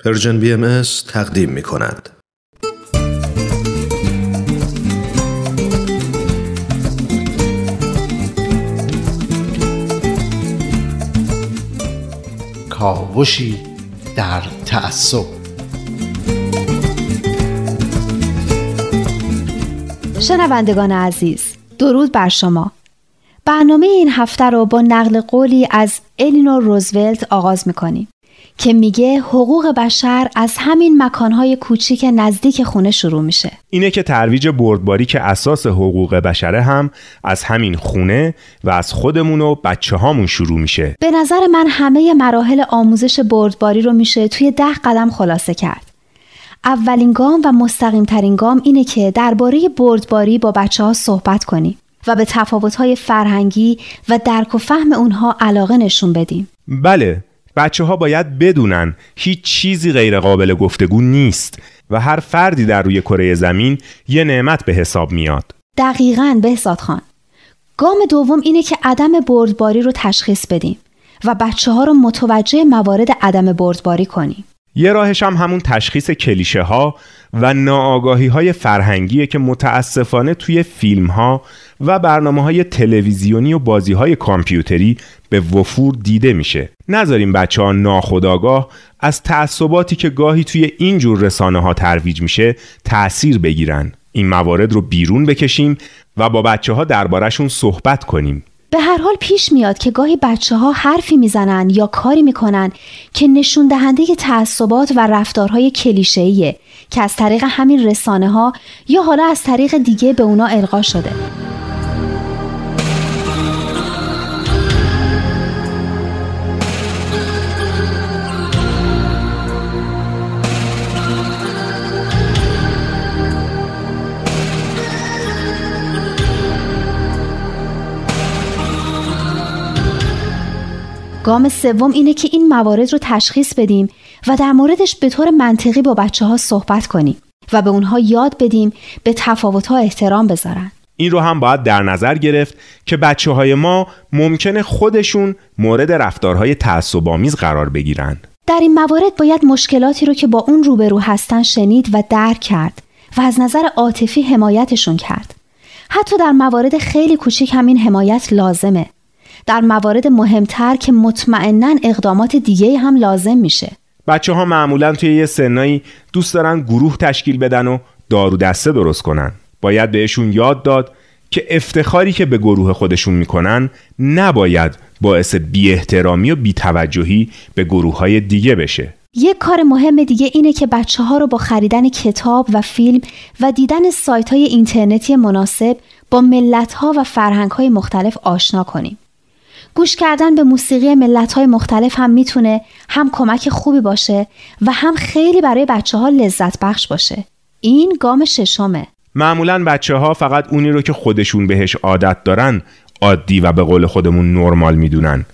Persian BMS تقدیم می کند. کاوشی در تعصب. شنوندگان عزیز درود بر شما. برنامه این هفته رو با نقل قولی از الینور روزولت آغاز می‌کنیم. که میگه حقوق بشر از همین مکانهای کوچیک نزدیک خونه شروع میشه. اینه که ترویج بردباری که اساس حقوق بشره هم از همین خونه و از خودمون و بچه هامون شروع میشه. به نظر من همه مراحل آموزش بردباری رو میشه توی ده قدم خلاصه کرد. اولین گام و مستقیم ترین گام اینه که درباره بردباری با بچه ها صحبت کنیم و به تفاوت‌های فرهنگی و درک و فهم اونها علاقه نشون بدیم. بله، بچه ها باید بدونن هیچ چیزی غیر قابل گفتگو نیست و هر فردی در روی کره زمین یه نعمت به حساب میاد. دقیقاً بهزاد خان. گام دوم اینه که عدم بردباری رو تشخیص بدیم و بچه ها رو متوجه موارد عدم بردباری کنیم. یه راهش هم همون تشخیص کلیشه ها و ناآگاهی های فرهنگیه که متاسفانه توی فیلم ها و برنامه های تلویزیونی و بازی های کامپیوتری به وفور دیده میشه. نذاریم بچه ها ناخداگاه از تعصباتی که گاهی توی این جور رسانه ها ترویج میشه تأثیر بگیرن. این موارد رو بیرون بکشیم و با بچه ها دربارهشون صحبت کنیم. به هر حال پیش میاد که گاهی بچه ها حرفی می‌زنن یا کاری می‌کنن که نشون دهنده تعصبات و رفتارهای کلیشه‌ایه که از طریق همین رسانه ها یا حالا از طریق دیگه به اونا القا شده. گام سوم اینه که این موارد رو تشخیص بدیم و در موردش به طور منطقی با بچه ها صحبت کنیم و به اونها یاد بدیم به تفاوت ها احترام بذارن. این رو هم باید در نظر گرفت که بچه های ما ممکنه خودشون مورد رفتارهای تعصب‌آمیز قرار بگیرن. در این موارد باید مشکلاتی رو که با اون روبرو هستن شنید و درک کرد و از نظر عاطفی حمایتشون کرد. حتی در موارد خیلی کوچیک همین حمایت لازمه. در موارد مهمتر که مطمئنا اقدامات دیگه هم لازم میشه. بچه ها معمولا توی یه سنایی دوست دارن گروه تشکیل بدن و دارو دسته درست کنن. باید بهشون یاد داد که افتخاری که به گروه خودشون می‌کنن نباید باعث بی احترامی و بیتوجهی به گروه های دیگه بشه. یک کار مهم دیگه اینه که بچه ها رو با خریدن کتاب و فیلم و دیدن سایت های اینترنتی مناسب با ملت ها و فرهنگ های مختلف آشنا کنیم. گوش کردن به موسیقی ملت های مختلف هم می‌تونه هم کمک خوبی باشه و هم خیلی برای بچه ها لذت بخش باشه. این گام ششمه. معمولا بچه ها فقط اونی رو که خودشون بهش عادت دارن عادی و به قول خودمون نرمال می‌دونن.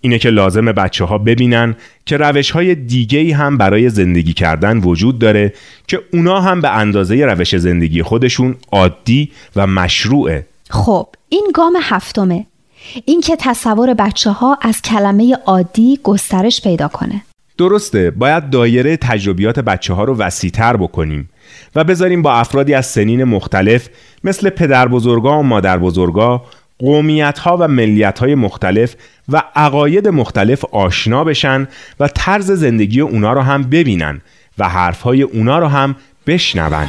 اینه که لازم بچه ها ببینن که روش های دیگه هم برای زندگی کردن وجود داره که اونا هم به اندازه روش زندگی خودشون عادی و مشروعه. خب این گام هفتمه اینکه تصور بچه ها از کلمه عادی گسترش پیدا کنه. درسته باید دایره تجربیات بچه ها رو وسیعتر بکنیم و بذاریم با افرادی از سنین مختلف مثل پدر بزرگا و مادر بزرگا قومیت ها و ملیت های مختلف و عقاید مختلف آشنا بشن و طرز زندگی اونا رو هم ببینن و حرف های اونا رو هم بشنون.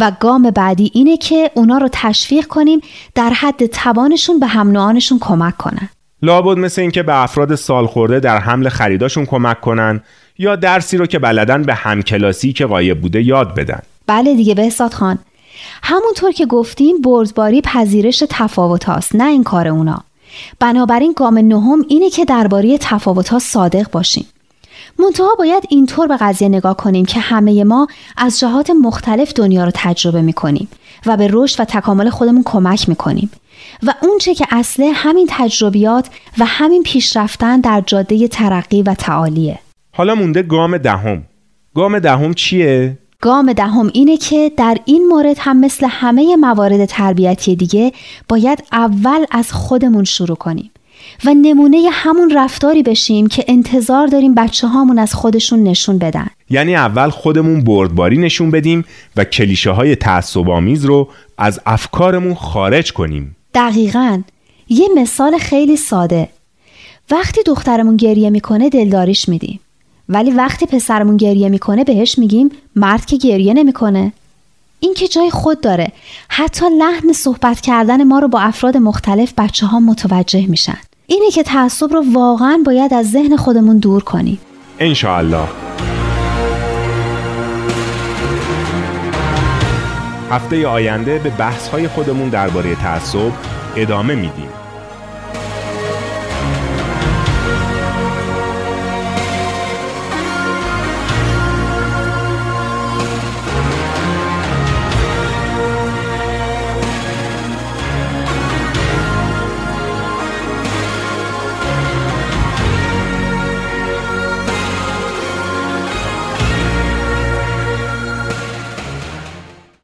و گام بعدی اینه که اونا رو تشویق کنیم در حد توانشون به هم نوعانشون کمک کنن. لابد مثل اینکه به افراد سال خورده در حمل خریداشون کمک کنن یا درسی رو که بلدن به همکلاسی که قایب بوده یاد بدن. بله دیگه بهزاد خان. همونطور که گفتیم بردباری پذیرش تفاوت هاست نه این کار اونا. بنابراین گام نهم اینه که درباره تفاوت ها صادق باشیم. منتها باید اینطور به قضیه نگاه کنیم که همه ما از جهات مختلف دنیا رو تجربه می کنیم و به رشد و تکامل خودمون کمک می کنیم و اونچه که اصله همین تجربیات و همین پیشرفتن در جاده ترقی و تعالیه. حالا مونده گام دهم. گام دهم چیه؟ گام دهم اینه که در این مورد هم مثل همه موارد تربیتی دیگه باید اول از خودمون شروع کنیم. و نمونه همون رفتاری بشیم که انتظار داریم بچه هامون از خودشون نشون بدن. یعنی اول خودمون بردباری نشون بدیم و کلیشه های تعصب آمیز رو از افکارمون خارج کنیم. دقیقا. یه مثال خیلی ساده. وقتی دخترمون گریه می‌کنه دلداریش میدیم. ولی وقتی پسرمون گریه می‌کنه بهش میگیم مرد که گریه نمی‌کنه. این که جای خود داره. حتی لحن صحبت کردن ما رو با افراد مختلف بچه ها متوجه میشن. اینه که تعصب رو واقعا باید از ذهن خودمون دور کنیم. انشاءالله. هفته آینده به بحث خودمون درباره تعصب ادامه میدیم.